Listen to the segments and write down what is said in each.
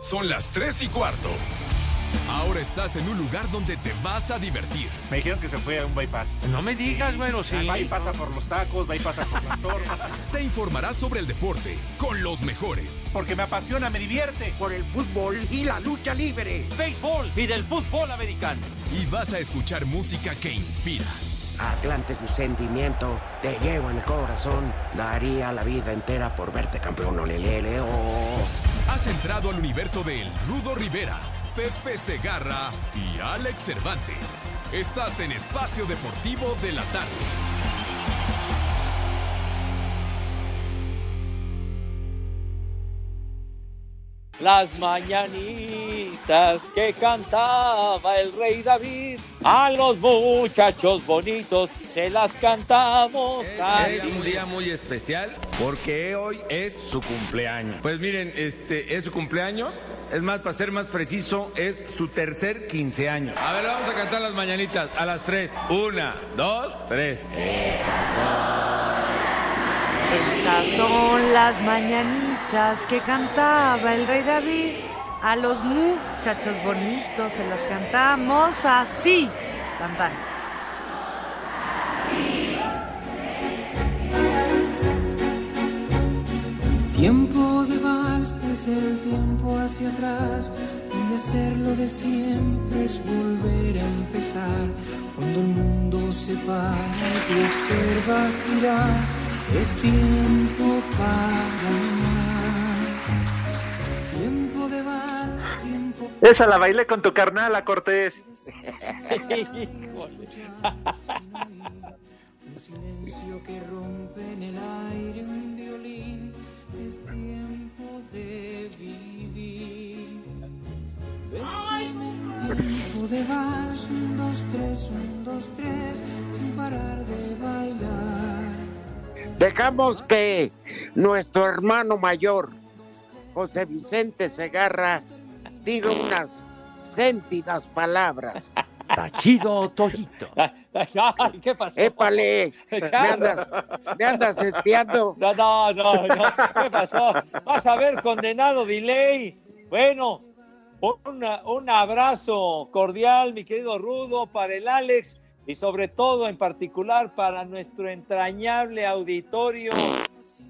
Son las 3 y cuarto. Ahora estás en un lugar donde te vas a divertir. Me dijeron que se fue a un bypass. No me digas, bueno, sí. Va y pasa por los tacos, va y pasa por las tortas. Te informarás sobre el deporte con los mejores. Porque me apasiona, me divierte. Por el fútbol y la lucha libre. Béisbol y del fútbol americano. Y vas a escuchar música que inspira. Atlante es mi sentimiento, te llevo en el corazón. Daría la vida entera por verte campeón, olelele, oh. Has entrado al universo de El Rudo Rivera, Pepe Segarra y Alex Cervantes. Estás en Espacio Deportivo de la Tarde. Las mañanitas que cantaba el rey David, a los muchachos bonitos se las cantamos. Es un día muy especial porque hoy es su cumpleaños. Pues miren, este es su cumpleaños. Es más, para ser más preciso, es su tercer 15 años. A ver, vamos a cantar las mañanitas a las tres. Una, dos, tres. Estas son las mañanitas que cantaba el rey David. A los muchachos bonitos se las cantamos así. Tan, tan. Tiempo de vals es el tiempo hacia atrás, donde hacerlo de siempre es volver a empezar. Cuando el mundo se va y te observa girar, es tiempo para amar. Tiempo de vals, tiempo Esa la bailé con tu carnal, a Cortés. Un silencio que Bésame en tiempo de vals, un, dos, tres, un, dos, tres, sin parar de bailar. Dejamos que nuestro hermano mayor, José Vicente Segarra, diga unas sentidas palabras. Tachido Toyito. Ay, ¿qué pasó? Épale, me andas, me andas espiando. No, no, no, no. ¿Qué pasó? Vas a ver, condenado delay. Bueno, un abrazo cordial, mi querido Rudo, para el Alex y sobre todo en particular para nuestro entrañable auditorio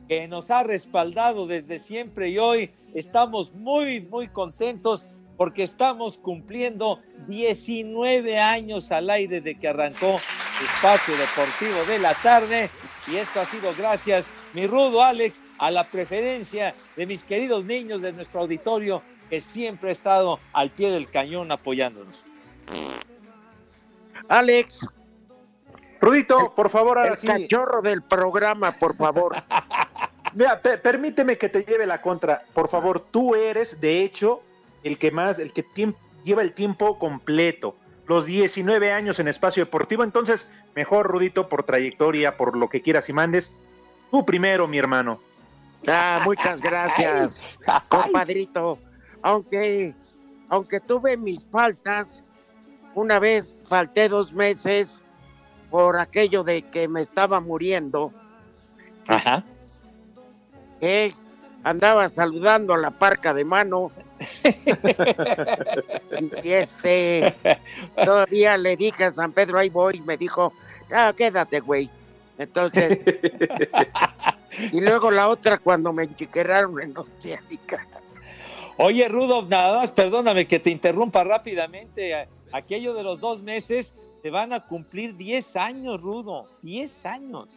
que nos ha respaldado desde siempre y hoy estamos muy, muy contentos porque estamos cumpliendo 19 años al aire de que arrancó Espacio Deportivo de la Tarde. Y esto ha sido gracias, mi rudo Alex, a la preferencia de mis queridos niños de nuestro auditorio que siempre ha estado al pie del cañón apoyándonos. Alex, Rudito, por favor, ahora el sí. cachorro del programa, por favor. Mira, pe- permíteme que te lleve la contra. Por favor, tú eres, de hecho, el que más, el que lleva el tiempo completo. Los 19 años en espacio deportivo. Entonces, mejor, Rudito, por trayectoria, por lo que quieras y mandes. Tú primero, mi hermano. Ah, muchas gracias, compadrito. Aunque, aunque tuve mis faltas, una vez falté dos meses por aquello de que me estaba muriendo, Ajá. andaba saludando a la parca de mano. y este, todavía le dije a San Pedro, ahí voy, y me dijo, ah, quédate, güey. Entonces, y luego la otra cuando me enchiqueraron en Oceánica. Oye, Rudo, nada más, perdóname que te interrumpa rápidamente. Aquello de los dos meses, te van a cumplir 10 años, Rudo. 10 años.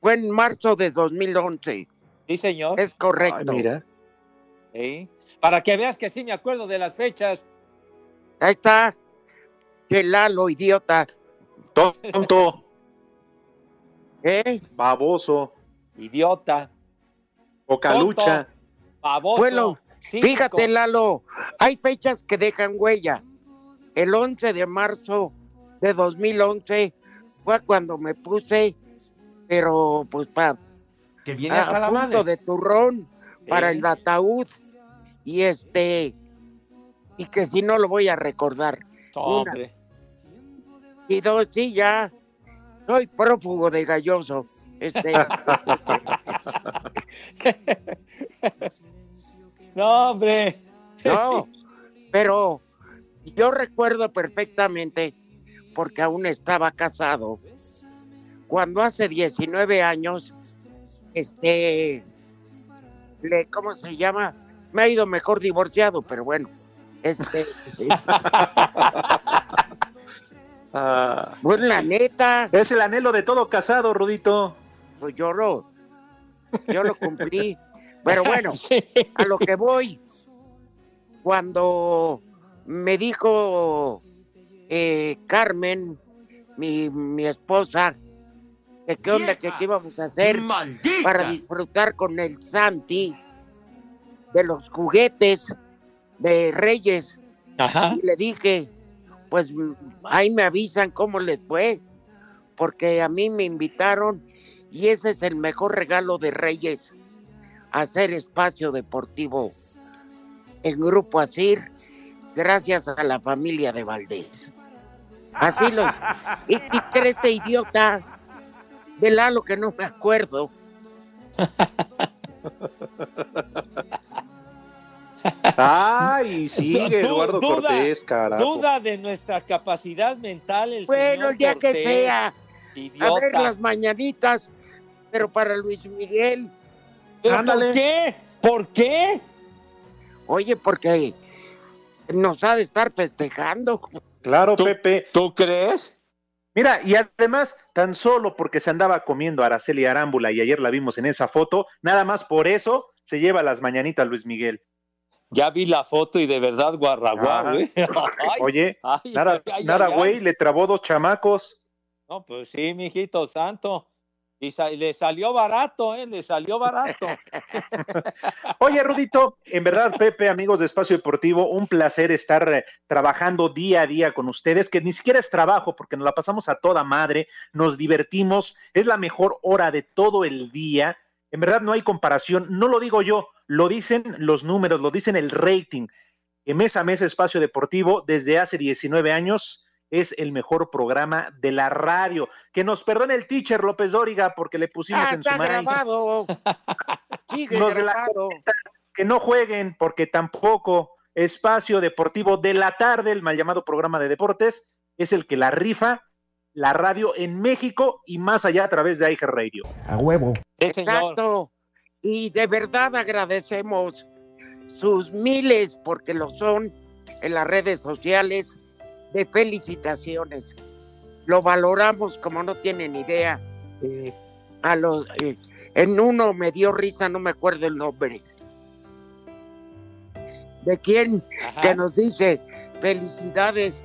Fue en marzo de 2011, Sí, señor. es correcto. Ay, mira. Sí. Para que veas que sí me acuerdo de las fechas. Ahí está, que Lalo, idiota. Tonto, ¿Eh? baboso, Idiota. pocalucha. Baboso. Fue lo- Fíjate, Lalo, hay fechas que dejan huella. El 11 de marzo de 2011 fue cuando me puse, pero pues para Que viene hasta a la punto madre. de turrón para el ataúd y este y que si no lo voy a recordar. Y dos, sí, ya soy prófugo de galloso. Este, No, hombre. No, pero yo recuerdo perfectamente, porque aún estaba casado, cuando hace 19 años, este, le, ¿cómo se llama? Me ha ido mejor divorciado, pero bueno, este, Ah, pues la neta, es el anhelo de todo casado, Rudito. pues yo lo, yo lo cumplí. Pero bueno, Sí. a lo que voy, cuando me dijo eh, Carmen, mi, mi esposa, que qué onda, que qué íbamos a hacer ¡Maldita! para disfrutar con el Santi de los juguetes de Reyes. Ajá. Y le dije, pues ahí me avisan cómo les fue, porque a mí me invitaron y ese es el mejor regalo de Reyes, hacer espacio deportivo en Grupo Asir, gracias a la familia de Valdés. Así lo... ¿Y qué cree este idiota de Lalo que no me acuerdo? Ay, sigue Du- Eduardo duda, Cortés, carajo. Duda de nuestra capacidad mental. El Bueno, señor el día que sea, a ver las mañanitas, pero para Luis Miguel. ¿Pero Ándale. ¿Por qué? ¿Por qué? Oye, porque nos ha de estar festejando. Claro, ¿Tú- Pepe. ¿Tú crees? Mira, y además, tan solo porque se andaba comiendo a Araceli Arámbula y ayer la vimos en esa foto, nada más por eso se lleva las mañanitas Luis Miguel. Ya vi la foto y de verdad guarraguá, güey. Oye, ay, nada, ay, ay, nada, ay. güey, le trabó dos chamacos. No, pues sí, mijito santo. Y le salió barato, ¿eh? Le salió barato. Oye, Rudito, en verdad, Pepe, amigos de Espacio Deportivo, un placer estar eh, trabajando día a día con ustedes, que ni siquiera es trabajo, porque nos la pasamos a toda madre, nos divertimos, es la mejor hora de todo el día. En verdad no hay comparación, no lo digo yo, lo dicen los números, lo dicen el rating. En mes a mes Espacio Deportivo, desde hace 19 años, es el mejor programa de la radio. Que nos perdone el teacher López Dóriga, porque le pusimos Ah, en su está grabado. Sigue Los de la que no jueguen porque tampoco espacio deportivo de la tarde, el mal llamado programa de deportes, es el que la rifa la radio en México y más allá a través de iHeart Radio. A huevo. Exacto. Y de verdad agradecemos sus miles, porque lo son, en las redes sociales, de felicitaciones. Lo valoramos como no tienen idea. Eh, a los, eh, en uno me dio risa, no me acuerdo el nombre. ¿De quién? Ajá. Que nos dice, felicidades,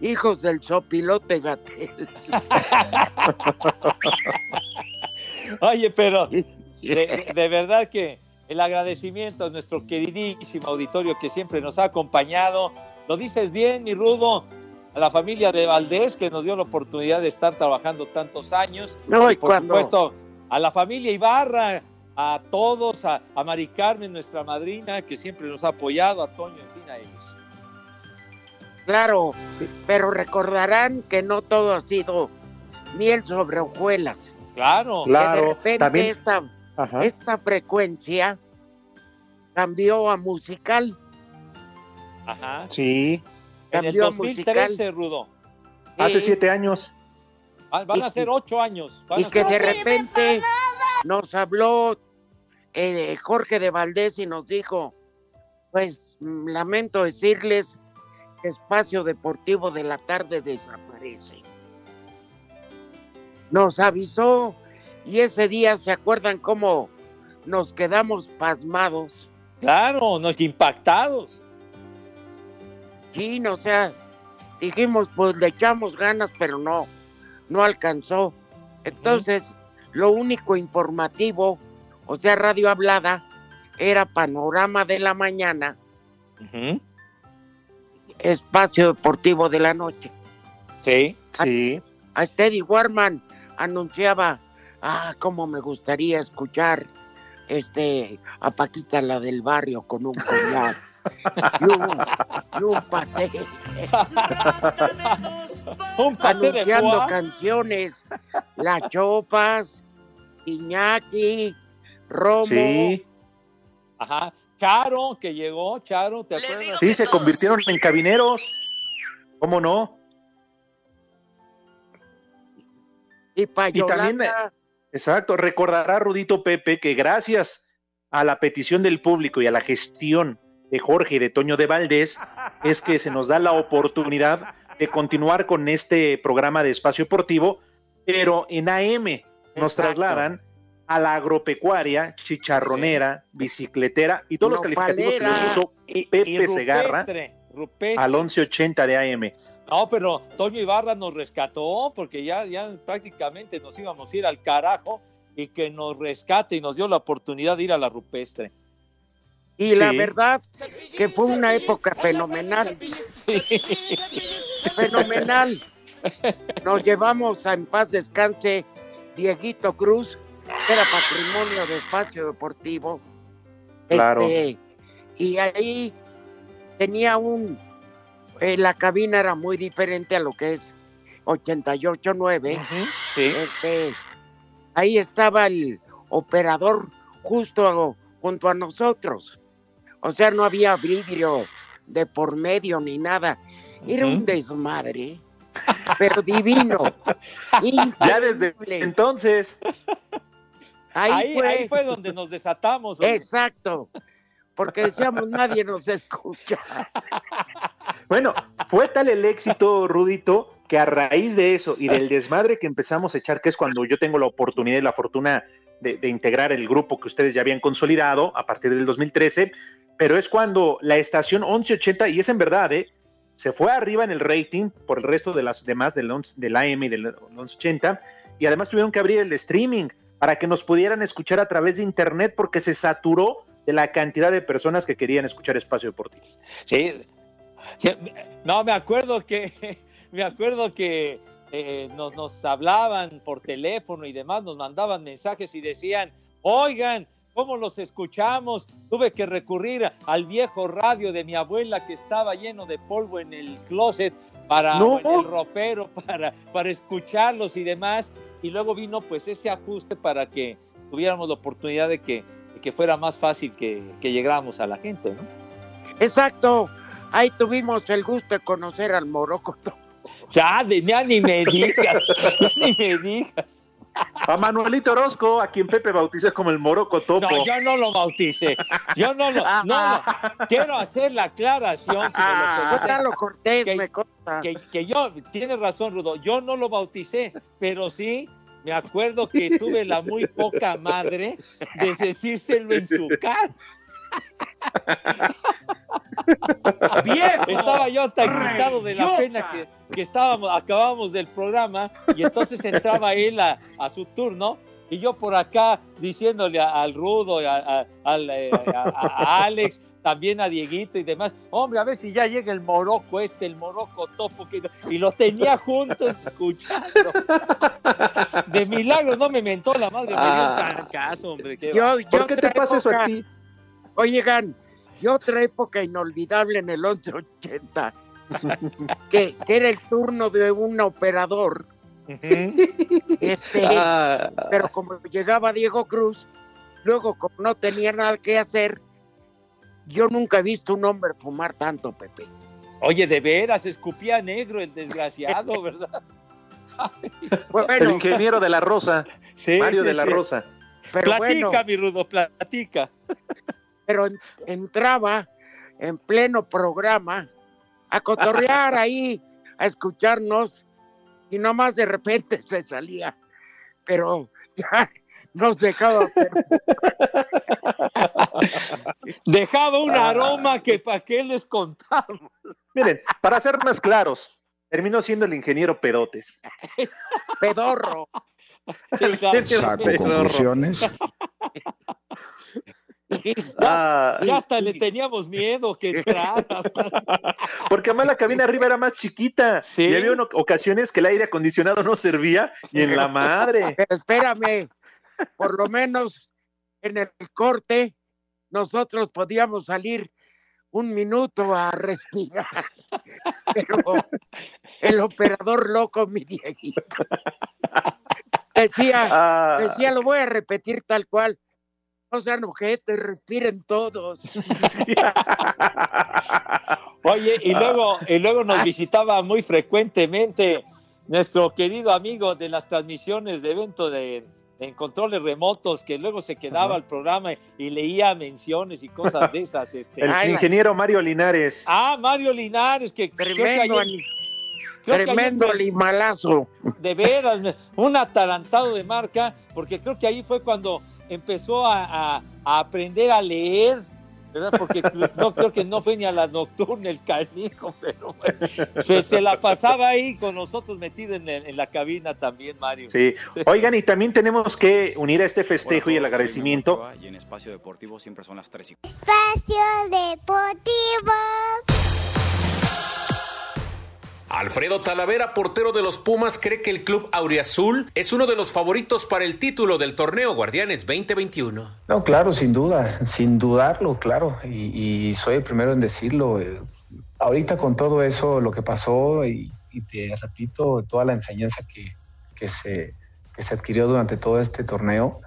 hijos del sopilote Gatel. Oye, pero de, de- de verdad que el agradecimiento a nuestro queridísimo auditorio que siempre nos ha acompañado. Lo dices bien, mi Rudo, a la familia de Valdés que nos dio la oportunidad de estar trabajando tantos años. No, y por cuando- supuesto, a la familia Ibarra, a todos, a, a Mari Carmen, nuestra madrina, que siempre nos ha apoyado, a Toño, en fin, a ellos. Claro, pero recordarán que no todo ha sido miel sobre hojuelas. Claro, Que de Claro, repente también. esta, Ajá. esta frecuencia cambió a musical. ajá. Sí, En el Cambió a 2013, Rudo. hace siete años. Van van a ser ocho años. van Y que de repente nos habló eh, Jorge de Valdés y nos dijo, pues mm, lamento decirles que Espacio Deportivo de la Tarde desaparece. Nos avisó y ese día, ¿se acuerdan cómo nos quedamos pasmados? Claro, nos impactados. Sí, o sea, dijimos, pues le echamos ganas, pero no, no alcanzó. Entonces, lo único informativo, o sea, radio hablada, era panorama de la mañana, espacio deportivo de la noche. Sí. Sí. A Teddy Warman anunciaba, ah, cómo me gustaría escuchar este a Paquita la del barrio con un coñac y un, y un paté. Un paté de anunciando canciones, Las Chopas, Iñaki, Romo, Sí. Ajá. Charo, que llegó, Charo, ¿te acuerdas? Sí, se convirtieron en cabineros. ¿Cómo no? Y para Y también, Exacto. Recordará Rudito Pepe que gracias a la petición del público y a la gestión de Jorge y de Toño de Valdés es que se nos da la oportunidad de continuar con este programa de espacio deportivo, pero en AM nos Exacto. trasladan a la agropecuaria, chicharronera, bicicletera y todos los calificativos que le puso Pepe y Segarra rupestre. al 1180 de AM. No, pero Toño Ibarra nos rescató porque ya, ya prácticamente nos íbamos a ir al carajo y que nos rescate y nos dio la oportunidad de ir a la rupestre. Y la Sí. verdad que fue una época fenomenal, Sí. fenomenal. Nos llevamos a en paz descanse Dieguito Cruz, que era patrimonio de espacio deportivo. Claro. Este, y ahí tenía un, eh, la cabina era muy diferente a lo que es 88.9. Ujú, sí. Este, ahí estaba el operador justo junto a nosotros. O sea, no había vidrio de por medio ni nada. Era un desmadre, pero divino. Ya desde entonces, Ahí, Ahí, fue. ahí fue donde nos desatamos. Exacto. Porque decíamos, nadie nos escucha. Bueno, fue tal el éxito, Rudito, que a raíz de eso y del desmadre que empezamos a echar, que es cuando yo tengo la oportunidad y la fortuna de, de integrar el grupo que ustedes ya habían consolidado a partir del 2013, pero es cuando la estación 1180, y es en verdad, ¿eh? se fue arriba en el rating por el resto de las demás del, 11 del AM y del 1180, y además tuvieron que abrir el streaming para que nos pudieran escuchar a través de internet porque se saturó de la cantidad de personas que querían escuchar Espacio Deportivo. Sí. No, me acuerdo que, me acuerdo que eh, nos, nos hablaban por teléfono y demás, nos mandaban mensajes y decían, oigan, ¿cómo los escuchamos? Tuve que recurrir al viejo radio de mi abuela que estaba lleno de polvo en el closet para No. el ropero para, para escucharlos y demás. Y luego vino pues ese ajuste para que tuviéramos la oportunidad de que, de que fuera más fácil que, que llegáramos a la gente, ¿no? Exacto. Ahí tuvimos el gusto de conocer al Morocco. Ya, ya ni me digas, ya ni me digas. A Manuelito Orozco, a quien Pepe bautiza como el Moroco Topo. No, yo no lo bauticé. Yo no lo. No, no. Quiero hacer la aclaración, si me lo Cortés, Que- me que, que yo, tienes razón, Rudo, yo no lo bauticé, pero sí me acuerdo que tuve la muy poca madre de decírselo en su cara. ¡Viejo! Estaba yo tan quitado de la pena que, que estábamos, acabábamos del programa y entonces entraba él a, a su turno y yo por acá diciéndole a- al Rudo, a, eh, a- a Alex, también a Dieguito y demás, hombre, a ver si ya llega el moroco este, el moroco topo, que, y lo tenía juntos escuchando. De milagro no me mentó la madre, me dio un trancazo, hombre. qué Yo, y ¿Por qué te pasa eso a ti? Oigan, y otra época inolvidable en el 1180, que, que era el turno de un operador, este, Ah. pero como llegaba Diego Cruz, luego como no tenía nada que hacer, yo nunca he visto un hombre fumar tanto, Pepe. Oye, de veras, escupía negro el desgraciado, ¿verdad? El Bueno, ingeniero de la Rosa, Sí, Mario sí, de la sí. Rosa. pero platica, bueno, mi Rudo, platica. Pero en- entraba en pleno programa a cotorrear ahí, a escucharnos, y nomás de repente se salía, pero ya nos dejaba Dejaba un aroma que para qué les contamos. Miren, para ser más claros, terminó siendo el ingeniero Pedotes. pedorro. Saco conclusiones. Ah, Ya hasta le teníamos miedo que entrara. porque además la cabina arriba era más chiquita. Sí. Y había ocasiones que el aire acondicionado no servía y en la madre. Pero espérame, por lo menos en el corte nosotros podíamos salir un minuto a respirar. Pero el operador loco, mi Dieguito, decía, Ah, decía, lo voy a repetir tal cual. No sean ojetes, respiren todos. Oye, y luego, y luego nos visitaba muy frecuentemente nuestro querido amigo de las transmisiones de evento de en controles remotos, que luego se quedaba al programa y leía menciones y cosas de esas. Este. El ingeniero Mario Linares. Ah, Mario Linares, que Tremendo, que tremendo ayer- limalazo. de veras, un atarantado de marca, porque creo que ahí fue cuando empezó a, a- a aprender a leer, ¿verdad? Porque no creo que no fue ni a la nocturna el canijo, pero bueno, se, se la pasaba ahí con nosotros metido en, el- en la cabina también, Mario. Sí. Oigan, y también tenemos que unir a este festejo y el agradecimiento Y en Espacio Deportivo siempre son las 3 y Espacio Deportivo. Alfredo Talavera, portero de los Pumas, cree que el club Auriazul es uno de los favoritos para el título del torneo Guardianes 2021. No, claro, sin duda, sin dudarlo, claro, y, soy el primero en decirlo. Ahorita con todo eso, lo que pasó, y, te repito, toda la enseñanza que, que se, que se adquirió durante todo este torneo,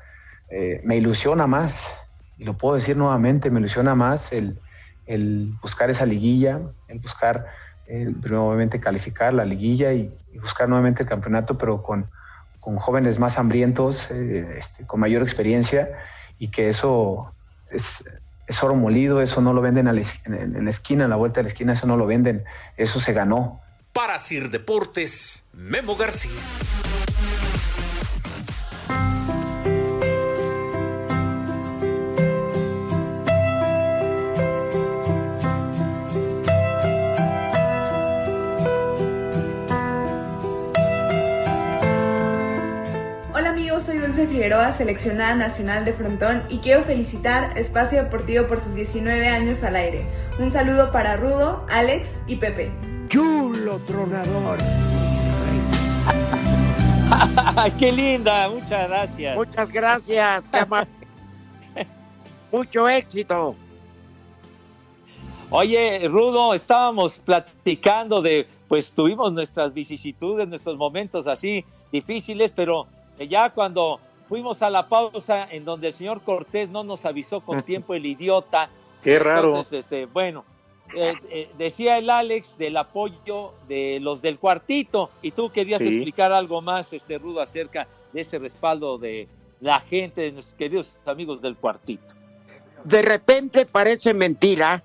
eh, me ilusiona más, y lo puedo decir nuevamente, me ilusiona más el, el buscar esa liguilla, el buscar eh, nuevamente calificar la liguilla y, buscar nuevamente el campeonato, pero con, con jóvenes más hambrientos, eh, este, con mayor experiencia y que eso es, oro molido, eso no lo venden en, en la esquina, en la vuelta de la esquina, eso no lo venden, eso se ganó. Para Sir Deportes, Memo García. Figueroa, seleccionada nacional de frontón y quiero felicitar Espacio Deportivo por sus 19 años al aire. Un saludo para Rudo, Alex y Pepe. Chulo tronador. ¡Qué linda! Muchas gracias. Muchas gracias. Mucho éxito. Oye, Rudo, estábamos platicando de, pues tuvimos nuestras vicisitudes, nuestros momentos así difíciles, pero ya cuando fuimos a la pausa en donde el señor Cortés no nos avisó con tiempo, el idiota. Qué raro. Entonces, este, bueno, eh, eh, decía el Alex del apoyo de los del cuartito y tú querías Sí. explicar algo más, este Rudo, acerca de ese respaldo de la gente, de nuestros queridos amigos del cuartito. De repente parece mentira,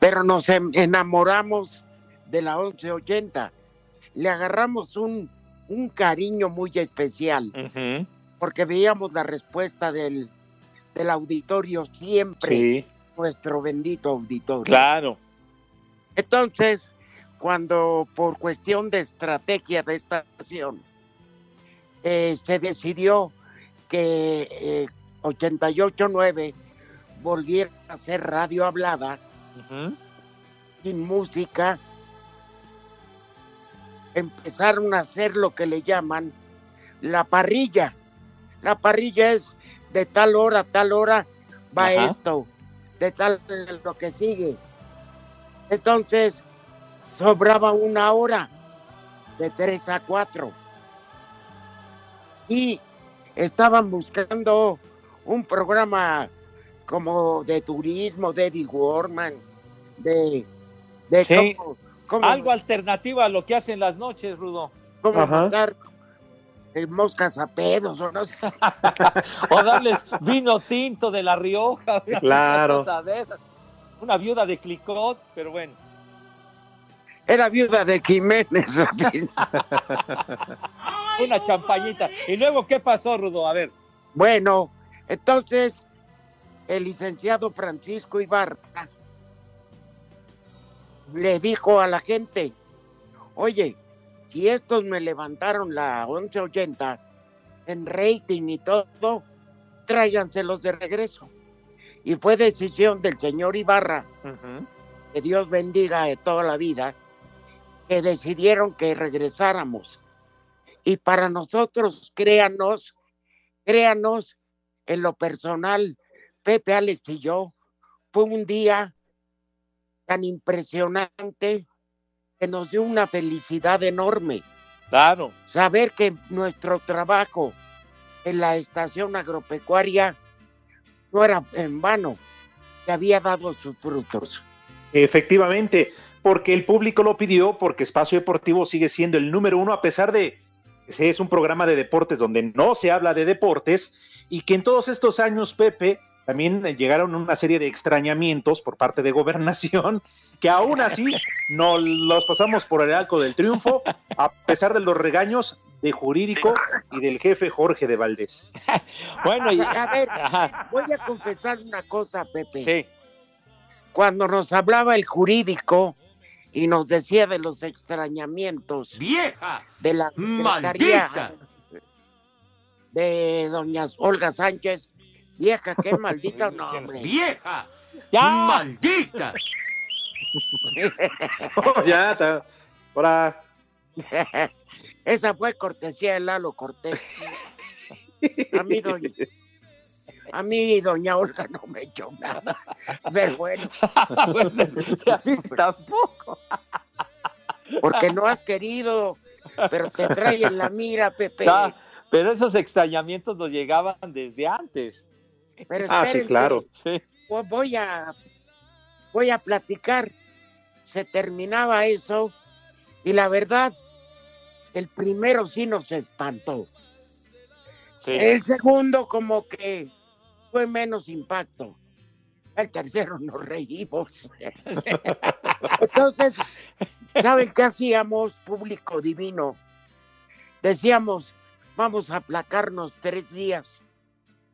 pero nos em- enamoramos de la 1180. Le agarramos un, un cariño muy especial, porque veíamos la respuesta del, del auditorio siempre, Sí. nuestro bendito auditorio. Claro. Entonces, cuando por cuestión de estrategia de esta estación eh, se decidió que eh, 88.9 volviera a ser radio hablada, sin música, empezaron a hacer lo que le llaman la parrilla. La parrilla es de tal hora a tal hora va Ajá. esto, de tal lo que sigue. Entonces, sobraba una hora de 3 a 4. Y estaban buscando un programa como de turismo, de Eddie Warman, de, de Sí. cómo, cómo- Algo alternativo a lo que hacen las noches, Rudo. cómo Ajá. matar moscas a pedos o no sé. O darles vino tinto de La Rioja. una Claro. cosa de esas. Una viuda de Clicot, pero bueno. Era viuda de Jiménez. Una champañita. ¿Y luego qué pasó, Rudo? A ver. Bueno, entonces el licenciado Francisco Ibarra le dijo a la gente, oye, si estos me levantaron la 1180 en rating y todo, tráiganselos de regreso. Y fue decisión del señor Ibarra, que Dios bendiga de toda la vida, que decidieron que regresáramos. Y para nosotros, créanos, créanos, en lo personal, Pepe, Alex y yo, fue un día tan impresionante que nos dio una felicidad enorme. Claro. Saber que nuestro trabajo en la estación agropecuaria no era en vano, que había dado sus frutos. Efectivamente, porque el público lo pidió, porque Espacio Deportivo sigue siendo el número uno, a pesar de que es un programa de deportes donde no se habla de deportes, y que en todos estos años, Pepe, también llegaron una serie de extrañamientos por parte de gobernación, que aún así no los pasamos por el arco del triunfo, a pesar de los regaños de jurídico y del jefe Jorge de Valdés. bueno, y... a ver, voy a confesar una cosa, Pepe. Sí. Cuando nos hablaba el jurídico y nos decía de los extrañamientos ¡Vieja! de la ¡Maldita! de doña Olga Sánchez, vieja, qué maldita nombre. ¡Vieja! ¡Ya! ¡Maldita! oh, ya está. Ahora. Esa fue cortesía de Lalo Cortés. A mí, doña, a mí, doña Olga, no me echó nada. Pero bueno. a mí tampoco. Porque no has querido, pero te trae en la mira, Pepe. Pero esos extrañamientos nos llegaban desde antes. Pero ah, sí, claro. Sí. Voy a, voy a platicar. Se terminaba eso y la verdad, el primero sí nos espantó. Sí. El segundo como que fue menos impacto. El tercero nos reímos. Entonces, ¿saben qué hacíamos, público divino? Decíamos, vamos a aplacarnos tres días.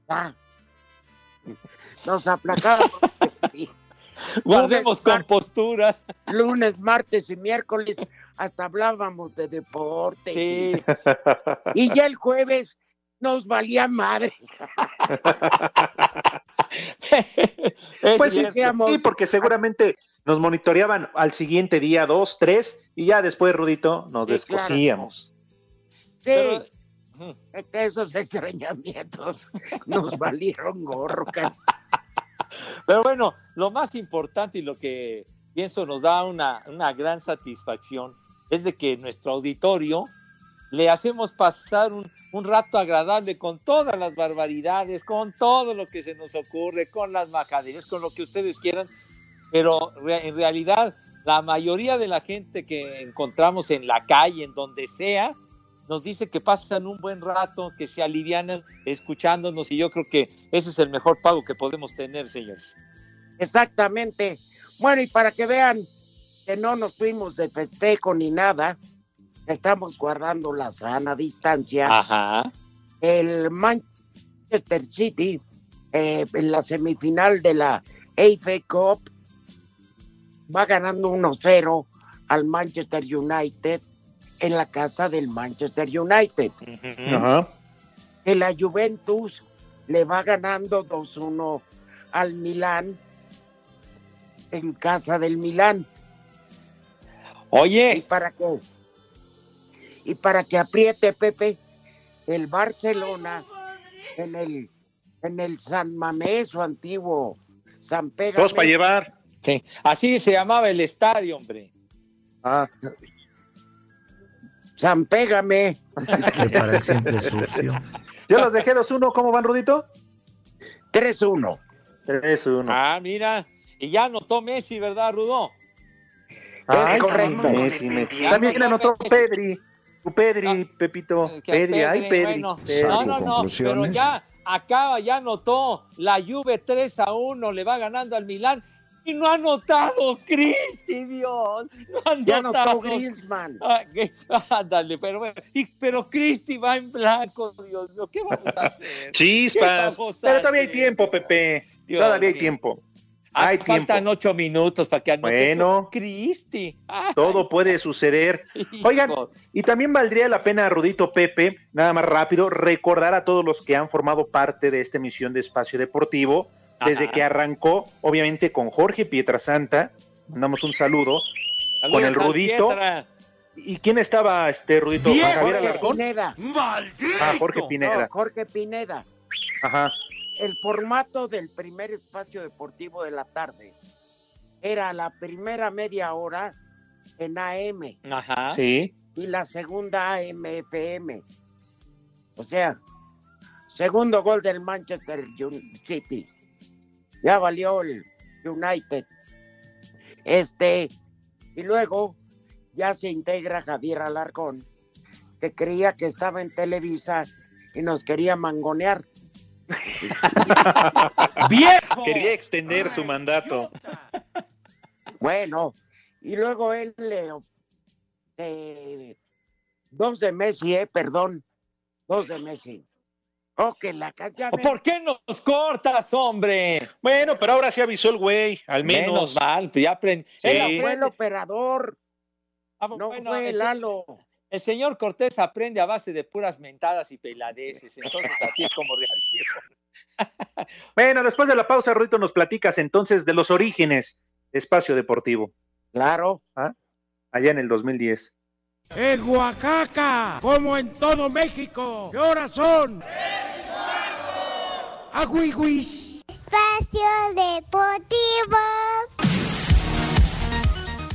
Ah, nos aplacábamos. sí. Guardemos Lunes, compostura. Lunes, martes y miércoles hasta hablábamos de deporte. Sí. Y ya el jueves nos valía madre. Pues sí, Decíamos, sí, porque seguramente nos monitoreaban al siguiente día, dos, tres, y ya después, Rudito, nos Sí, descosíamos. Sí, Pero- esos extrañamientos nos valieron gorro. Pero bueno, lo más importante y lo que pienso nos da una, una gran satisfacción es de que nuestro auditorio le hacemos pasar un, un rato agradable con todas las barbaridades, con todo lo que se nos ocurre, con las majaderías, con lo que ustedes quieran, pero re- en realidad la mayoría de la gente que encontramos en la calle, en donde sea, nos dice que pasan un buen rato, que se alivianan escuchándonos y yo creo que ese es el mejor pago que podemos tener, señores. Exactamente. Bueno, y para que vean que no nos fuimos de festejo ni nada, estamos guardando la sana distancia. Ajá. El Manchester City eh, en la semifinal de la FA Cup va ganando 1-0 al Manchester United en la casa del Manchester United. Ajá. Que la Juventus le va ganando 2-1 al Milán en casa del Milán. Y Oye, para que y para que apriete Pepe el Barcelona en el en el San Mamés o antiguo San Pedro. Dos para llevar. sí, así se llamaba el estadio, hombre. Ah. San Pégame. Le parece siempre sucio. Yo los dejé 2-1. ¿Cómo van, Rudito? 3-1. 3-1. Ah, mira, y ya anotó Messi, ¿verdad, Rudo? Es correcto. Messi, Messi. También anotó anotó Messi. Pedri. Tu Pedri, Pepito. Que Pedri, ay, Pedri, bueno. Pedri. No, no, no, pero ya acaba, ya anotó la Juve 3 a 1, le va ganando al Milán y no ha anotado Cristi, Dios. No ha Ya anotado. anotó Griezmann. Ah, ándale, pero bueno, y- pero Cristi va en blanco, Dios mío, ¿qué vamos a hacer? Chispas. ¿Qué vamos a Pero todavía hay tiempo, Pepe. Dios Todavía hay tiempo. Ah, Hay Faltan tiempo. ocho minutos para que anote Bueno. Cristi. Todo puede suceder. Oigan, y también valdría la pena, Rudito Pepe, nada más rápido, recordar a todos los que han formado parte de esta emisión de Espacio Deportivo, desde Ajá. que arrancó, obviamente, con Jorge Pietrasanta. Mandamos un saludo. Saludos con el Rudito. Pietra. ¿Y quién estaba, este Rudito? ¿Juan Javier Jorge Alarcón? Pineda. ¡Maldito! Ah, Jorge No, Pineda. Jorge Pineda. Ajá. El formato del primer espacio deportivo de la tarde era la primera media hora en AM Ajá. Sí. y la segunda AMFM. O sea, segundo gol del Manchester Un- City. Ya valió el United. Este, y luego ya se integra Javier Alarcón, que creía que estaba en Televisa y nos quería mangonear. ¡Viejo! Quería extender su mandato. Bueno, y luego él le... eh, dos de Messi, eh, perdón, dos de Messi. Oh, que la ¿Por qué nos cortas, hombre? Bueno, pero ahora sí avisó el güey, al menos. Menos mal, pues ya aprendí. Sí. Él fue el operador, Ah, no bueno, fue el, Lalo. el señor Cortés aprende a base de puras mentadas y peladeces, entonces así es como reacciona. Bueno, después de la pausa, Ruito, nos platicas entonces de los orígenes de Espacio Deportivo. Claro. ¿Ah? Allá en el 2010. En Oaxaca, como en todo México. ¿Qué horas son? Aguiguis. Espacio Deportivo.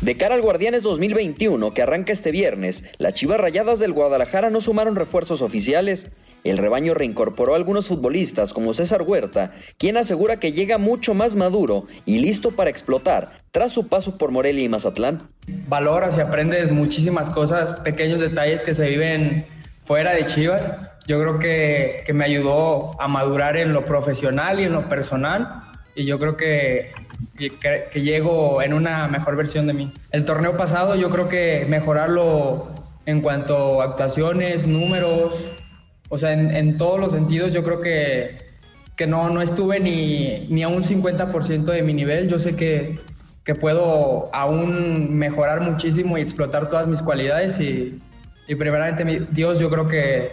De cara al Guardianes 2021 que arranca este viernes, las Chivas Rayadas del Guadalajara no sumaron refuerzos oficiales. El rebaño reincorporó a algunos futbolistas como César Huerta, quien asegura que llega mucho más maduro y listo para explotar tras su paso por Morelia y Mazatlán. valoras y aprendes muchísimas cosas, pequeños detalles que se viven fuera de Chivas. Yo creo que, que me ayudó a madurar en lo profesional y en lo personal. Y yo creo que, que, que llego en una mejor versión de mí. El torneo pasado yo creo que mejorarlo en cuanto a actuaciones, números, o sea, en, todos los sentidos yo creo que, que no, no estuve ni, ni a un 50% de mi nivel. Yo sé que, que puedo aún mejorar muchísimo y explotar todas mis cualidades y, y primeramente Dios yo creo que,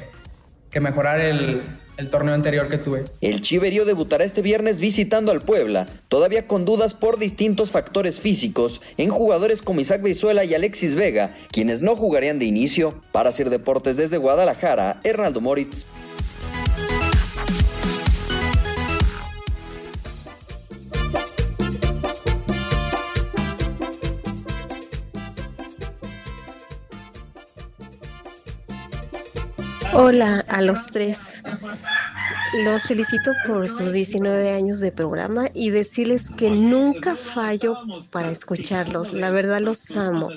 que mejorar el, el torneo anterior que tuve. El Chiverío debutará este viernes visitando al Puebla, todavía con dudas por distintos factores físicos en jugadores como Isaac Brizuela y Alexis Vega, quienes no jugarían de inicio. Para hacer deportes desde Guadalajara, Hernaldo Moritz. Hola a los tres. Los felicito por sus 19 años de programa y decirles que nunca fallo para escucharlos. La verdad los amo.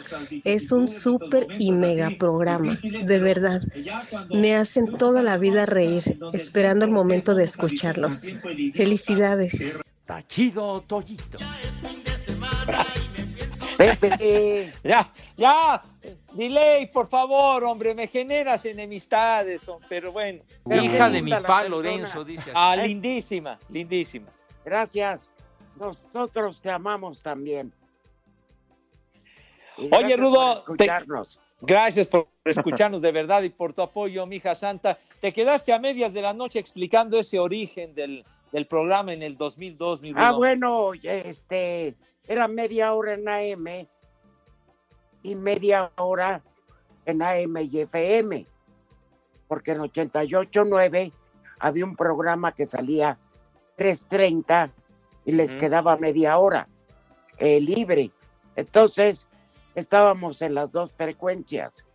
Es un súper y mega programa. De verdad. Me hacen toda la vida reír, esperando el momento de escucharlos. Felicidades. Tachido Toyito. Pepe. Ya, ya, delay, por favor, hombre, me generas enemistades, pero bueno. Pero Hija de mi pa. Lorenzo, dice. Ah, lindísima, lindísima. Gracias. Nosotros te amamos también. Oye, Rudo, por te-. Gracias por escucharnos de verdad y por tu apoyo, mija santa. Te quedaste a medias de la noche explicando ese origen del, del programa en el 2002, mi Ah, Rudo. bueno, este, era media hora en AM y media hora en AM y FM, porque en 88.9 había un programa que salía 3.30 y les quedaba media hora eh, libre. Entonces, estábamos en las dos frecuencias.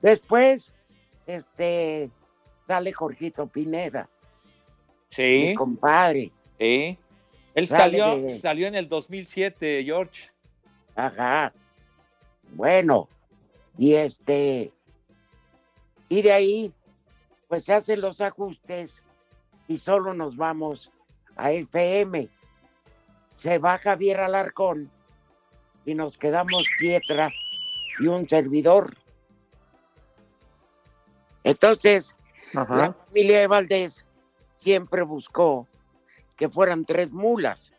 Después, este, sale Jorgito Pineda, Sí, mi compadre. sí. Él salió, de- salió en el 2007, George. Ajá. Bueno, y este, y de ahí, pues se hacen los ajustes y solo nos vamos a FM. Se va Javier Alarcón y nos quedamos Pietra y un servidor. Entonces, la familia de Valdés siempre buscó que fueran tres mulas.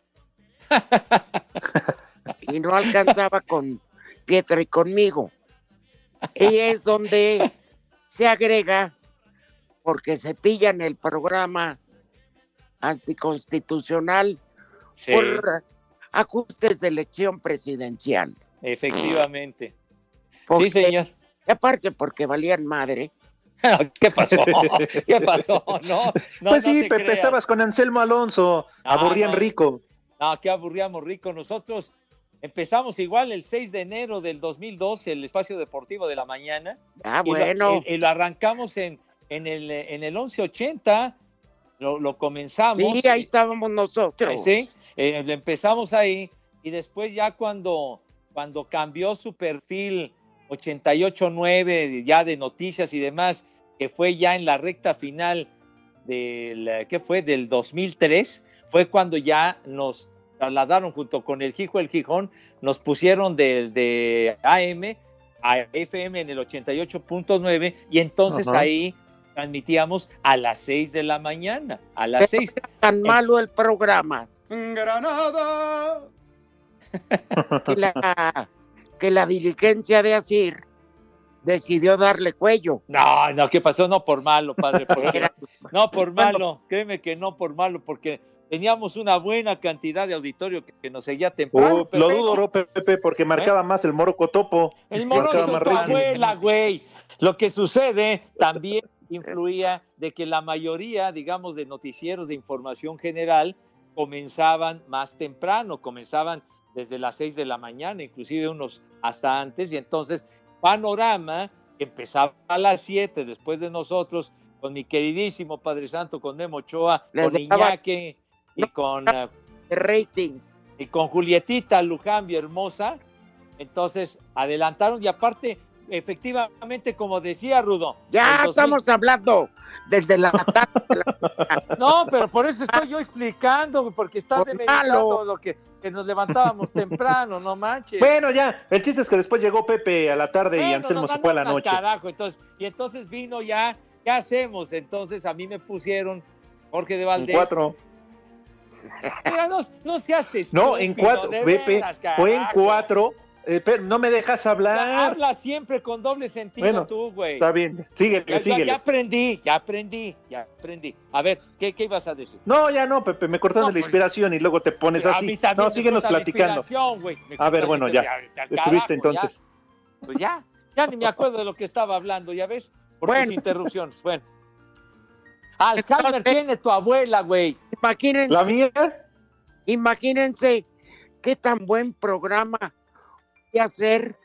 y no alcanzaba con Pietra y conmigo. Y es donde se agrega, porque se pillan el programa anticonstitucional Sí, por ajustes de elección presidencial. efectivamente. Porque- Sí, señor. y aparte porque valían madre. ¿Qué pasó? ¿Qué pasó? No, no, pues sí, Pepe, creas. estabas con Anselmo Alonso, Ah, aburrían no. rico. No, que aburríamos rico. Nosotros empezamos igual el 6 de enero del 2012, el espacio deportivo de la mañana. Ah, y lo- bueno. y, y lo arrancamos en, en, el, en el 1180 lo, lo comenzamos. Sí, ahí estábamos nosotros. Sí, eh, lo empezamos ahí y después ya cuando, cuando cambió su perfil 88.9 ya de noticias y demás, que fue ya en la recta final del, ¿qué fue? Del 2003, fue cuando ya nos trasladaron junto con el Gijo el Gijón, nos pusieron de, de AM a FM en el 88.9 y entonces Ajá. ahí transmitíamos a las 6 de la mañana, a las 6. Tan malo el programa Granada. que la, que la diligencia de Asir decidió darle cuello. No, no, ¿qué pasó? No por malo, padre. no por malo, créeme que no por malo, porque teníamos una buena cantidad de auditorio que, que nos seguía temprano. Uh, lo Pepe. dudo, ¿no, Pepe, porque marcaba más el moro cotopo. El rating. abuela, güey. Lo que sucede también influía de que la mayoría, digamos, de noticieros de información general comenzaban más temprano, comenzaban desde las 6 de la mañana, inclusive unos hasta antes, y entonces Panorama que empezaba a las 7 después de nosotros, con mi queridísimo Padre Santo, con Memo Ochoa, Les con dejaba- Iñaki y con, eh, rating. y con Julietita Luján, mi hermosa. Entonces adelantaron y aparte, efectivamente, como decía Rudo. Ya el 2000 estamos hablando desde la tarde. No, pero por eso estoy yo explicando, porque estás Por demeritando malo. lo que, que nos levantábamos temprano, no manches. Bueno, ya, el chiste es que después llegó Pepe a la tarde y Anselmo se fue a la noche. Carajo, entonces, y entonces vino ya, ¿qué hacemos? Entonces a mí me pusieron Jorge de Valdés. cuatro. Mira, no, no seas No, en estúpido, cuatro, Pepe, veras, fue en cuatro. Eh, pero no me dejas hablar. Habla siempre con doble sentido Bueno, tú, güey. Está bien, síguele, Ya, síguele. ya aprendí, ya aprendí, ya aprendí. A ver, ¿qué, qué ibas a decir? No, ya no, Pepe, me cortaron No, de la pues- inspiración y luego te pones A así. mí también No, me síguenos platicando. A ver, bueno, ya, Estuviste entonces. ya. Pues ya, ya ni me acuerdo de lo que estaba hablando, ¿ya ves? Por Bueno. tus interrupciones. Bueno. Alzheimer tiene tu abuela, güey. Imagínense. ¿La mía? Imagínense qué tan buen programa de hacer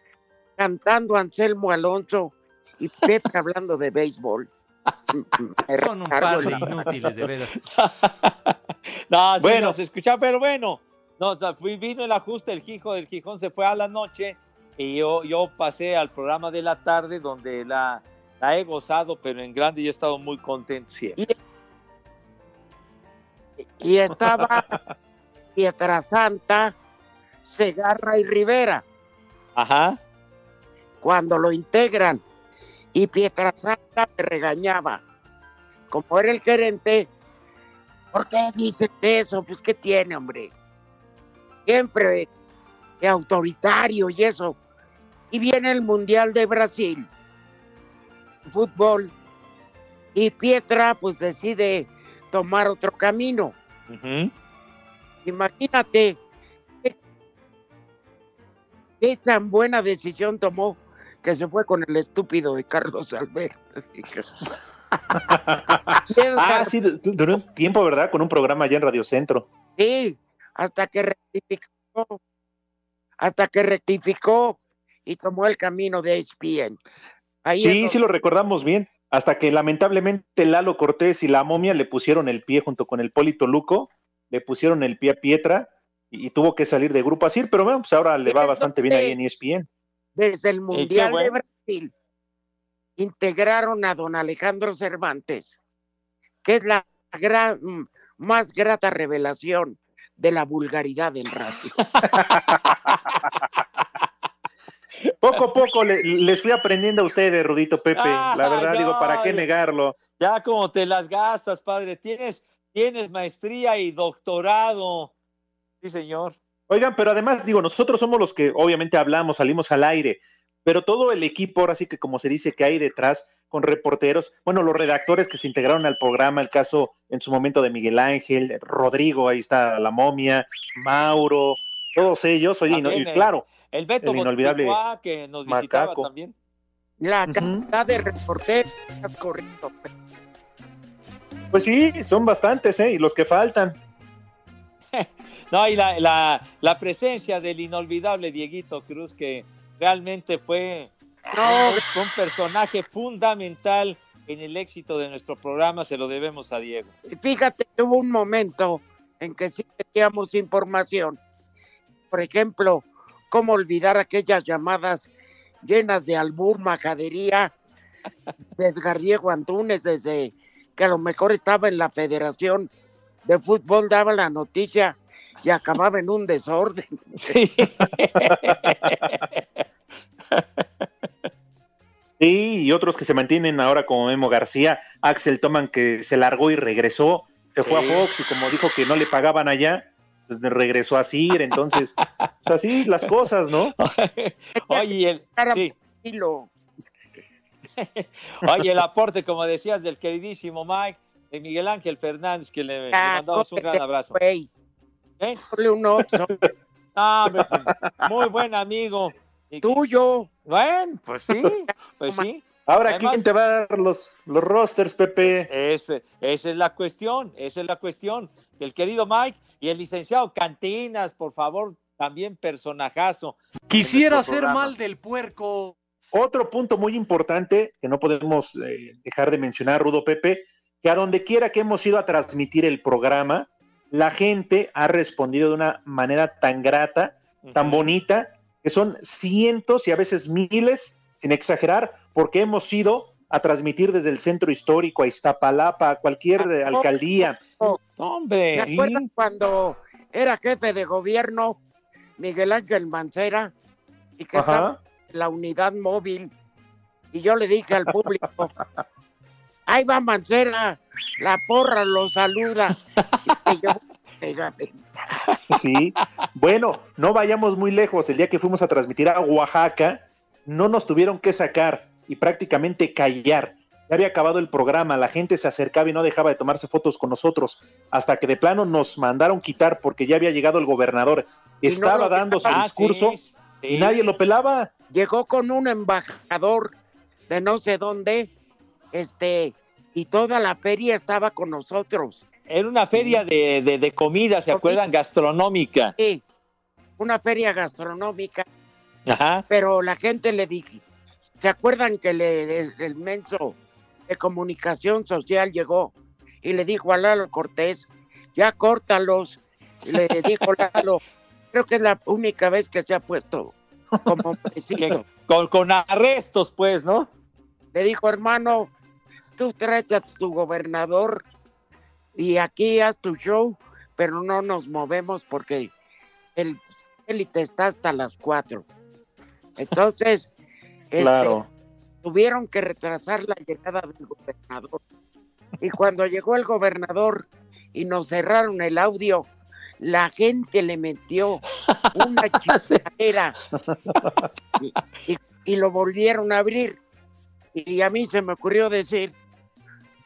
cantando Anselmo Alonso y Pepe hablando de béisbol. Son un par de inútiles, de veras. No, sí Bueno. nos escuchaba, pero bueno. No, fui, vino el ajuste, el Gijo del Gijón se fue a la noche y yo, yo pasé al programa de la tarde donde la, la he gozado, pero en grande y he estado muy contento siempre. Y estaba Pietrasanta, Segarra y Rivera Ajá. cuando lo integran. Y Pietrasanta me regañaba. Como era el gerente, ¿por qué dices eso? Pues, ¿qué tiene, hombre? Siempre eh, autoritario y eso. Y viene el Mundial de Brasil, fútbol, y Pietra pues decide tomar otro camino. Imagínate qué, qué tan buena decisión tomó que se fue con el estúpido de Carlos Alberto. Ah, sí, du- du- duró un tiempo, ¿verdad? Con un programa allá en Radio Centro. Sí, hasta que rectificó, hasta que rectificó y tomó el camino de ESPN. Ahí Sí, sí lo recordamos bien. Hasta que lamentablemente Lalo Cortés y la momia le pusieron el pie junto con el Polito Luco, le pusieron el pie a Pietra y, y tuvo que salir de Grupo Asir, pero bueno, pues ahora le va bastante bien ahí en ESPN. desde el Mundial de. Brasil integraron a don Alejandro Cervantes, que es la gran, más grata revelación de la vulgaridad en radio. Poco a poco le- les fui aprendiendo a ustedes, Rudito Pepe. Ah, la verdad, digo, ¿para qué negarlo? Ya como te las gastas, padre. Tienes, tienes maestría y doctorado. Sí, señor. Oigan, pero además, digo, nosotros somos los que obviamente hablamos, salimos al aire, pero todo el equipo, ahora sí que como se dice que hay detrás, con reporteros, bueno, los redactores que se integraron al programa, el caso en su momento de Miguel Ángel, Rodrigo, ahí está la momia, Mauro, todos ellos, oye, y no- y el- claro, El Beto el inolvidable que nos visitaba Macaco. también. La cantidad de reporteros correcto. pues sí, son bastantes, ¿eh? Y los que faltan. No, y la, la, la presencia del inolvidable Dieguito Cruz, que realmente fue No. un, un personaje fundamental en el éxito de nuestro programa se lo debemos a Diego. Fíjate, hubo un momento en que sí teníamos información. Por ejemplo, cómo olvidar aquellas llamadas llenas de albur, majadería de Edgar Diego Antunes desde que a lo mejor estaba en la Federación de Fútbol, daba la noticia y acababa en un desorden. Sí. Sí, y otros que se mantienen ahora como Memo García, Axel Toman que se largó y regresó, se fue Sí. a Fox y como dijo que no le pagaban allá, pues regresó a CIR, entonces, pues así las cosas, ¿no? Oye, el, sí. Oye, el aporte, como decías, del queridísimo Mike, de Miguel Ángel Fernández, que le, le Ah, mandamos un gran abrazo. güey. ¿Eh? Ah, pues, muy buen amigo. Tuyo. Bueno, pues sí, pues sí. Ahora, Además- ¿quién te va a dar los, los rosters, Pepe? Ese- esa es la cuestión, esa es la cuestión. El querido Mike y el licenciado Cantinas, por favor, también personajazo. Quisiera hacer mal del puerco. Otro punto muy importante que no podemos eh, dejar de mencionar, Rudo Pepe, que a donde quiera que hemos ido a transmitir el programa, la gente ha respondido de una manera tan grata, tan bonita, que son cientos y a veces miles, sin exagerar, porque hemos ido a transmitir desde el centro histórico a Iztapalapa, a cualquier eh, alcaldía. Hombre, ¿Se acuerdan cuando era jefe de gobierno Miguel Ángel Mancera y que estaba en la unidad móvil? Y yo le dije al público, ahí va Mancera, la porra lo saluda. Y yo. Sí. Bueno, no vayamos muy lejos. El día que fuimos a transmitir a Oaxaca, no nos tuvieron que sacar y prácticamente callar. Ya había acabado el programa, la gente se acercaba y no dejaba de tomarse fotos con nosotros, hasta que de plano nos mandaron quitar porque ya había llegado el gobernador. No Estaba dando su discurso Ah, sí, y nadie lo pelaba. Llegó con un embajador de no sé dónde, este, y toda la feria estaba con nosotros. Era una feria de, de- de comida, ¿se acuerdan? Gastronómica. Sí, una feria gastronómica, Ajá. pero la gente le dije, ¿se acuerdan que le, el, el menso de comunicación social llegó y le dijo a Lalo Cortés, ya córtalos? Y le dijo Lalo, creo que es la única vez que se ha puesto como hombrecito. Con, con arrestos, pues, ¿no? Le dijo, hermano, tú traes a tu gobernador y aquí haz tu show, pero no nos movemos porque el élite está hasta las cuatro. Entonces, este, Claro. Tuvieron que retrasar la llegada del gobernador. Y cuando llegó el gobernador y nos cerraron el audio, la gente le metió una chicharera y, y- y lo volvieron a abrir. Y a mí se me ocurrió decir,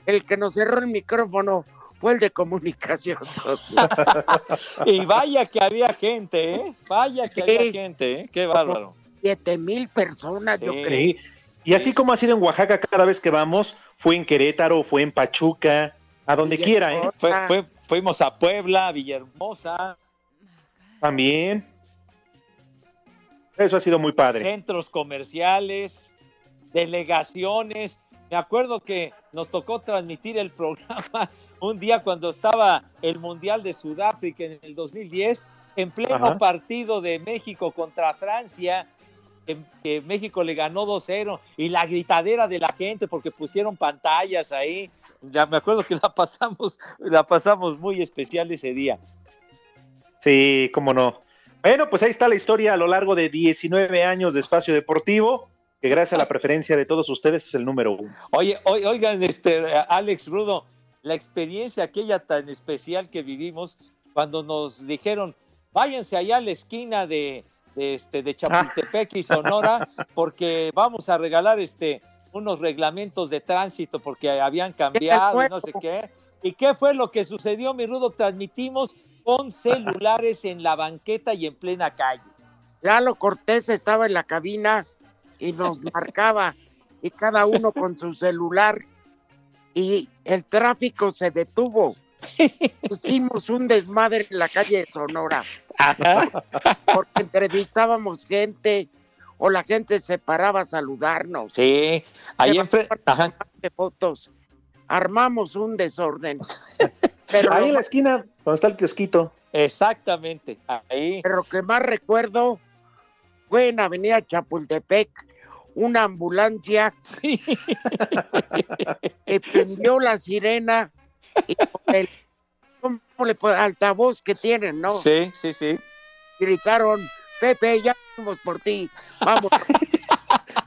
el que nos cerró el micrófono fue el de comunicación social. Y vaya que había gente, ¿eh? Vaya que había Sí. gente, ¿eh? Qué bárbaro. Siete mil personas, yo creo. Y así como ha sido en Oaxaca cada vez que vamos, fue en Querétaro, fue en Pachuca, a donde quiera, ¿eh? Fue- fue- fuimos a Puebla, Villahermosa, También. Eso ha sido muy padre. centros comerciales, delegaciones. Me acuerdo que nos tocó transmitir el programa un día cuando estaba el Mundial de Sudáfrica en el 2010, en pleno Ajá. partido de México contra Francia, que, que México le ganó 2-0, y la gritadera de la gente porque pusieron pantallas ahí. Ya me acuerdo que la pasamos, la pasamos muy especial ese día. Sí, cómo no. Bueno, pues ahí está la historia a lo largo de 19 años de espacio deportivo, que gracias a la preferencia de todos ustedes es el número uno. Oye, oi- oigan, este, Alex Rudo, la experiencia aquella tan especial que vivimos cuando nos dijeron, váyanse allá a la esquina de, este, de Chapultepec y Sonora, porque vamos a regalar este, unos reglamentos de tránsito porque habían cambiado y no sé qué. ¿Y qué fue lo que sucedió, mi Rudo? Transmitimos con celulares en la banqueta y en plena calle. Lalo Cortés estaba en la cabina y nos marcaba y cada uno con su celular y el tráfico se detuvo. Hicimos un desmadre en la calle de Sonora porque entrevistábamos gente, o la gente se paraba a saludarnos. Sí, ahí enfrente. De fotos. Armamos un desorden. Pero ahí en la esquina, donde está el kiosquito. Exactamente, ahí. Pero lo que más recuerdo fue en Avenida Chapultepec, una ambulancia que prendió la sirena y con el ¿cómo le puedo- altavoz que tienen, ¿no? Sí, sí, sí. Gritaron, Pepe, ya vamos por ti, vamos.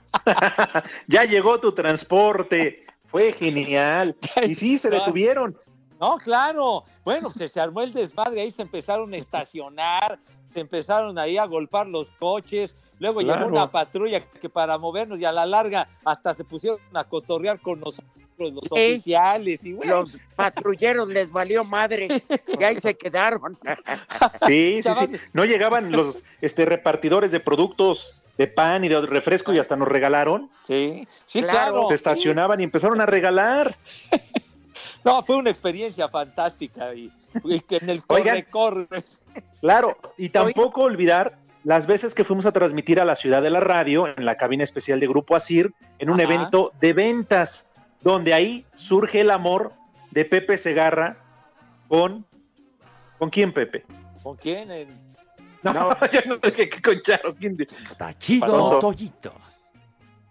ya llegó tu transporte. Fue genial. Y sí, se detuvieron. No, claro. Bueno, se, se armó el desmadre, ahí se empezaron a estacionar, se empezaron ahí a golpar los coches, luego Claro. llegó una patrulla que para movernos y a la larga hasta se pusieron a cotorrear con nosotros, los Sí. oficiales. Y bueno, Los patrulleros les valió madre y ahí se quedaron. Sí, sí, sí. No llegaban los este, repartidores de productos de pan y de refresco y hasta nos regalaron. Sí, sí, Claro. claro. Se estacionaban y empezaron a regalar. No, fue una experiencia fantástica y, y que en el Oigan. corre, corre. Claro, y tampoco olvidar las veces que fuimos a transmitir a la ciudad de la radio en la cabina especial de Grupo Asir en un Ajá. evento de ventas, donde ahí surge el amor de Pepe Segarra con ¿con quién Pepe? ¿Con quién? No, yo no sé qué con Charo, ¿quién? Tachido Perdón.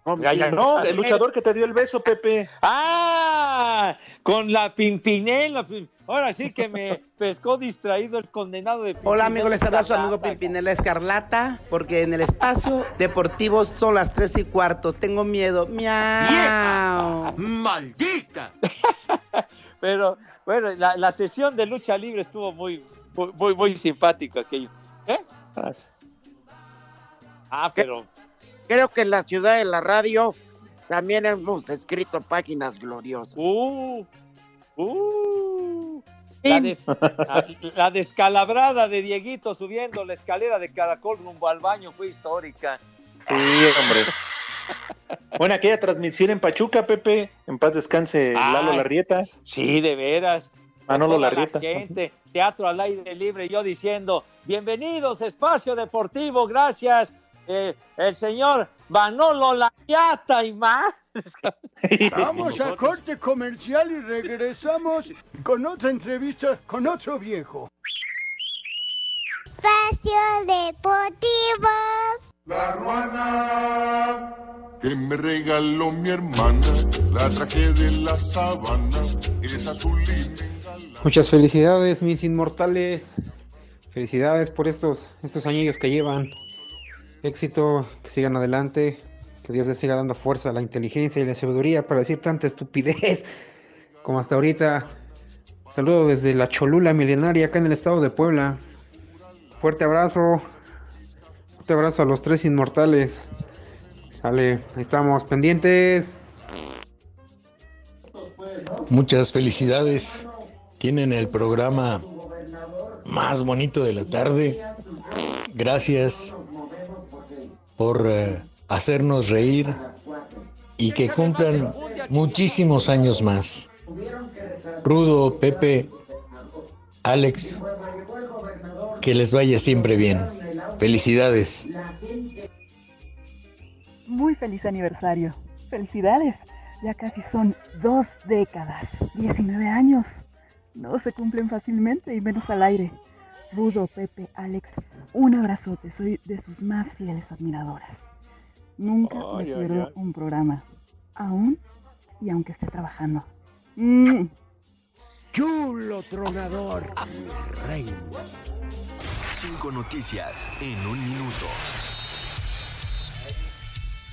Toyito. Ya, ya, no, el luchador que te dio el beso, Pepe. ¡Ah! Con la Pimpinela. Pim- Ahora sí que me pescó distraído el condenado de Hola amigos, les habla su Escarlata. amigo Pimpinela Escarlata, porque en el espacio deportivo son las tres y cuarto. Tengo miedo. Miau. ¡Maldita! Pero bueno, la, la sesión de lucha libre estuvo muy, muy, muy, muy simpático aquello. ¿Eh? Ah, pero Creo que en la ciudad de la radio también hemos escrito páginas gloriosas. Uh, uh, la, des- la- la descalabrada de Dieguito subiendo la escalera de caracol rumbo al baño fue histórica. Sí, hombre. Bueno, aquella transmisión en Pachuca, Pepe, en paz descanse Lalo Ay. Larrieta. Sí, de veras. Manolo Toda la Larrieta. gente, teatro al aire libre, yo diciendo, bienvenidos, espacio deportivo, gracias, eh, el señor Manolo Larriata y más. Vamos a corte comercial y regresamos con otra entrevista con otro viejo. Espacio Deportivo. La ruana que me regaló mi hermana, la traje de la sabana, es azul y Muchas felicidades, mis inmortales. Felicidades por estos, estos añillos que llevan. Éxito, que sigan adelante. Que Dios les siga dando fuerza, la inteligencia y la sabiduría para decir tanta estupidez como hasta ahorita. Saludo desde la Cholula milenaria, acá en el estado de Puebla. Fuerte abrazo. Fuerte abrazo a los tres inmortales. Sale, estamos, pendientes. Muchas felicidades. Tienen el programa más bonito de la tarde. Gracias por eh, hacernos reír y que cumplan muchísimos años más. Rudo, Pepe, Alex, que les vaya siempre bien. Felicidades. Muy feliz aniversario. Felicidades. Ya casi son dos décadas. 19 años. No se cumplen fácilmente y menos al aire. Rudo, Pepe, Alex, un abrazote. Soy de sus más fieles admiradoras. Nunca me Ay, ay, pierdo un programa. Aún y aunque esté trabajando. Mm. Chulo tronador, reina. Cinco noticias en un minuto.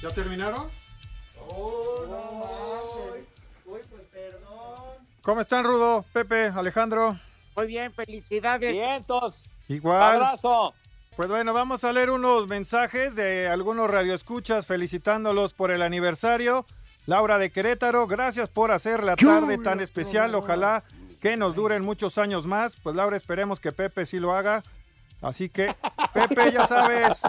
¿Ya terminaron? ¿Cómo están, Rudo, Pepe, Alejandro? Muy bien, felicidades. Vientos. Igual. Abrazo. Pues bueno, vamos a leer unos mensajes de algunos radioescuchas felicitándolos por el aniversario. Laura de Querétaro, gracias por hacer la tarde tan especial. Ojalá que nos duren muchos años más. Pues Laura, esperemos que Pepe sí lo haga. Así que, Pepe, ya sabes.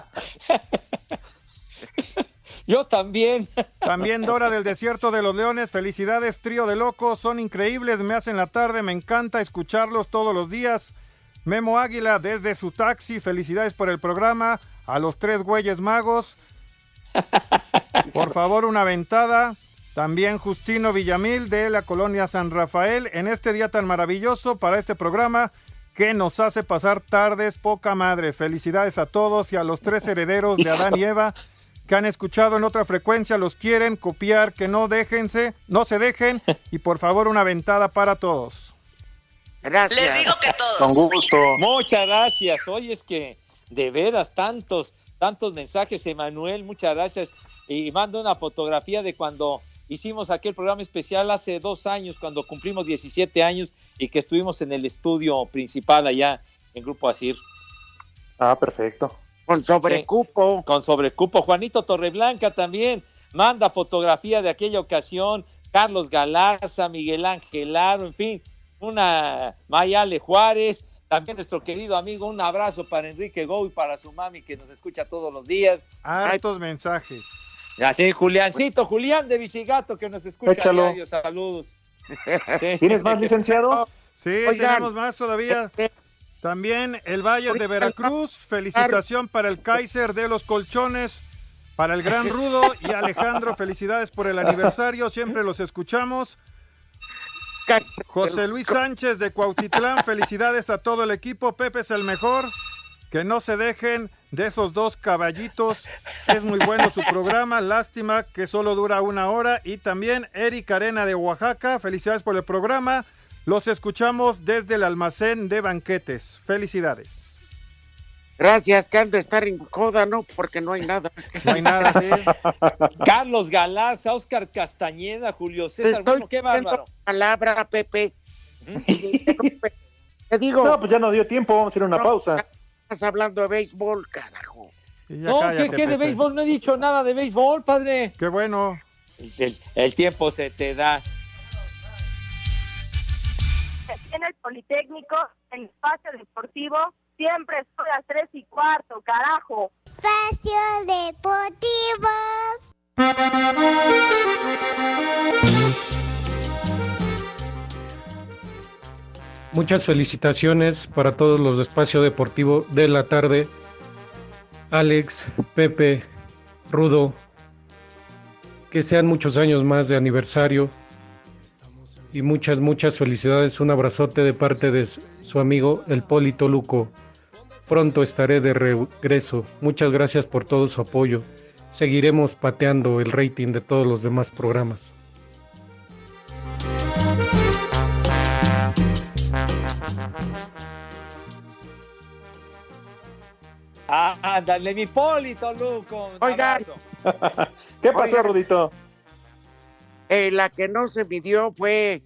Yo también. También Dora del Desierto de los Leones, felicidades, trío de locos, son increíbles, me hacen la tarde, me encanta escucharlos todos los días. Memo Águila desde su taxi, felicidades por el programa. A los tres güeyes magos, Por favor, una ventada. También Justino Villamil de la colonia San Rafael en este día tan maravilloso para este programa que nos hace pasar tardes poca madre. Felicidades a todos y a los tres herederos de Adán y Eva que han escuchado en otra frecuencia, los quieren copiar, que no déjense, no se dejen y por favor una ventada para todos. Gracias. Les digo que todos. Con gusto. Muchas gracias. Oye, es que de veras tantos, tantos mensajes, Emanuel, muchas gracias. Y mando una fotografía de cuando hicimos aquel programa especial hace dos años, cuando cumplimos 17 años y que estuvimos en el estudio principal allá en Grupo Asir. Ah, perfecto. Con sobrecupo. Sí, con sobrecupo. Juanito Torreblanca también manda fotografía de aquella ocasión. Carlos Galarza, Miguel Ángel Aro, en fin, una Mayale Juárez. También nuestro querido amigo, un abrazo para Enrique Go y para su mami que nos escucha todos los días. Hartos mensajes. Así, Juliancito, Julián de Bicigato que nos escucha Échalo. diario, saludos. Sí. ¿Tienes más, licenciado? Sí, Oigan. tenemos más todavía. También el Valle de Veracruz. Felicitación para el Kaiser de los Colchones, para el Gran Rudo y Alejandro. Felicidades por el aniversario. Siempre los escuchamos. José Luis Sánchez de Cuautitlán. Felicidades a todo el equipo. Pepe es el mejor. Que no se dejen de esos dos caballitos. Es muy bueno su programa. Lástima que solo dura una hora. Y también Eric Arena de Oaxaca. Felicidades por el programa. Los escuchamos desde el almacén de banquetes. Felicidades. Gracias, que han de estar en coda, ¿no? Porque no hay nada. No hay nada, sí. Carlos Galarza, Oscar Castañeda, Julio César. estoy Bueno, qué bárbaro. palabra, Pepe. Te digo, No, pues ya no dio tiempo, vamos a hacer una No, pausa. estás hablando de béisbol, carajo. No, cállate, ¿qué, qué de béisbol? No he dicho nada de béisbol, padre. Qué bueno. El, el tiempo se te da. en el Politécnico, en el espacio deportivo, siempre son las tres y cuarto, carajo. Espacio Deportivo. Muchas felicitaciones para todos los de Espacio Deportivo de la tarde. Alex, Pepe, Rudo, que sean muchos años más de aniversario y muchas, muchas felicidades. Un abrazote de parte de su amigo el Polito Luco. Pronto estaré de regreso. Muchas gracias por todo su apoyo. Seguiremos pateando el rating de todos los demás programas. Ah, ándale, mi Polito, Luco. Oigan. ¿Qué pasó, Oigan. Rudito? Eh, la que no se midió fue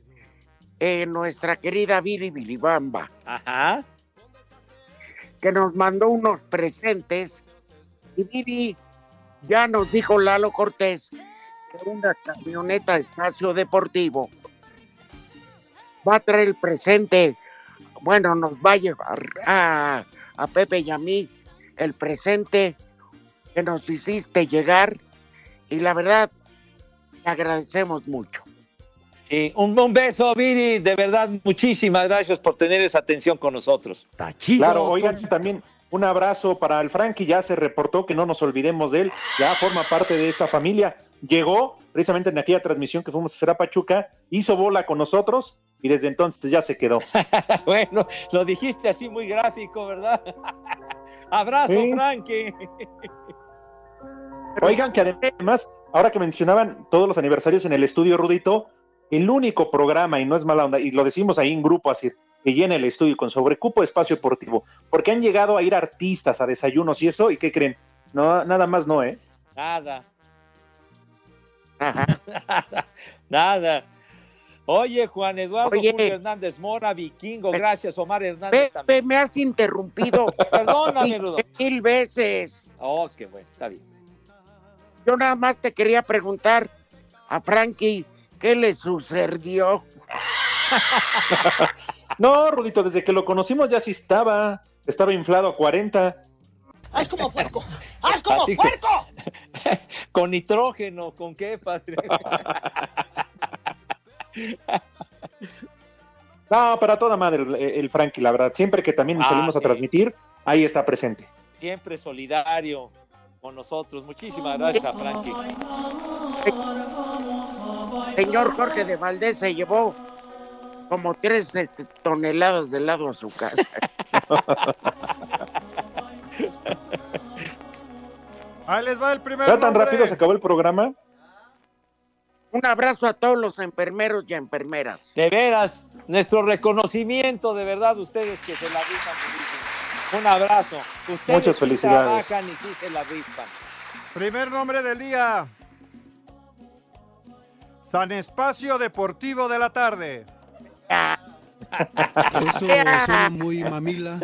eh, nuestra querida Viri Bilibamba, Ajá. Que nos mandó unos presentes. Y Viri ya nos dijo Lalo Cortés que una camioneta espacio deportivo va a traer el presente. Bueno, nos va a llevar a, a Pepe y a mí el presente que nos hiciste llegar. Y la verdad, te agradecemos mucho. Un, un beso, Viri. De verdad, muchísimas gracias por tener esa atención con nosotros. Está chido. Claro, oigan, también un abrazo para el Frankie, ya se reportó que no nos olvidemos de él, ya forma parte de esta familia. Llegó precisamente en aquella transmisión que fuimos a hacer a Pachuca, hizo bola con nosotros y desde entonces ya se quedó. bueno, lo dijiste así muy gráfico, ¿verdad? Abrazo. Frankie. Oigan, que además, ahora que mencionaban todos los aniversarios en el estudio Rudito, el único programa, y no es mala onda, y lo decimos ahí en grupo así, que llena el estudio con sobrecupo de espacio deportivo, porque han llegado a ir artistas a desayunos y eso, ¿y qué creen? No, nada más no, ¿eh? Nada. nada. Nada. Oye, Juan Eduardo Oye. Julio Hernández Mora, Vikingo, gracias, Omar Hernández también. Me has interrumpido Perdóname, mil veces. Oh, qué bueno, está bien. Yo nada más te quería preguntar a Frankie, ¿qué le sucedió? No, Rudito, desde que lo conocimos ya sí estaba, estaba inflado a 40. ¡Haz como puerco! ¡Haz como Así que- puerco! Con nitrógeno, ¿con qué, padre? No, para toda madre el, el Frankie, la verdad. Siempre que también Ah, salimos a sí. transmitir, ahí está presente. Siempre solidario. con nosotros. Muchísimas gracias Frankie. Señor Jorge de Valdés se llevó como tres este, toneladas de helado a su casa. Ahí les va el primer ¿Ya tan nombre. rápido se acabó el programa? Un abrazo a todos los enfermeros y enfermeras. De veras, nuestro reconocimiento, de verdad, ustedes que se la rifan muchísimo. Un abrazo. Ustedes Muchas felicidades. trabajan y sí se la rifan. Primer nombre del día. San Espacio Deportivo de la tarde. Eso suena muy mamila.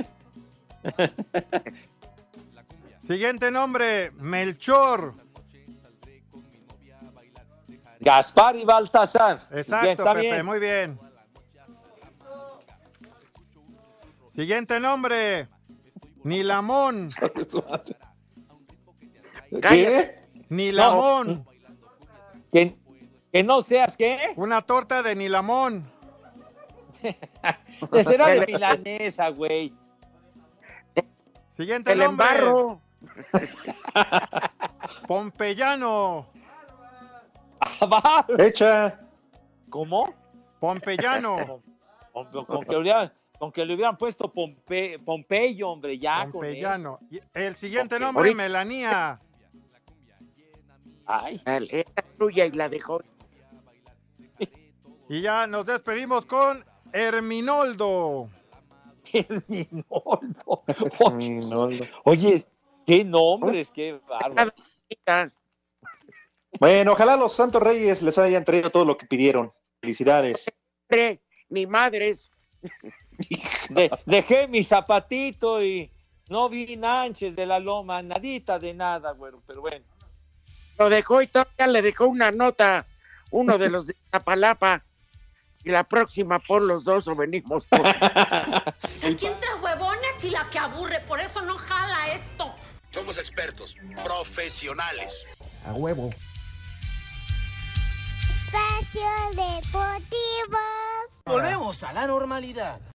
Siguiente nombre, Melchor. Gaspar y Baltasar. Exacto, Bien, está Pepe, bien. muy bien. Siguiente nombre, Nilamón. ¿Qué? Nilamón. Que, que no seas qué. Una torta de Nilamón. De será de milanesa, güey. Siguiente El nombre. embarro. Pompeyano. Va. Echa. ¿Cómo? Pompeyano. Con, con- con que le hubieran, con que le hubieran puesto Pompe, Pompeyo, hombre, ya con Pompeyano. Y El siguiente nombre, Melanía. Ay. Era suya y la dejó. Y ya nos despedimos con Herminoldo. Herminoldo. Minoldo. Oye, qué nombres, qué bárbaro. Bueno, ojalá los Santos Reyes les hayan traído todo lo que pidieron. Felicidades. Madre, Ni madres. De- dejé mi zapatito y no vi Nánchez de la Loma, nadita de nada, güero, pero bueno. Lo dejó y todavía le dejó una nota. Uno de los de Zapalapa. Y la próxima por los dos o venimos por... Aquí entre huevones y la que aburre, por eso no jala esto. Somos expertos, profesionales. A huevo. Espacio Deportivo. Volvemos a la normalidad.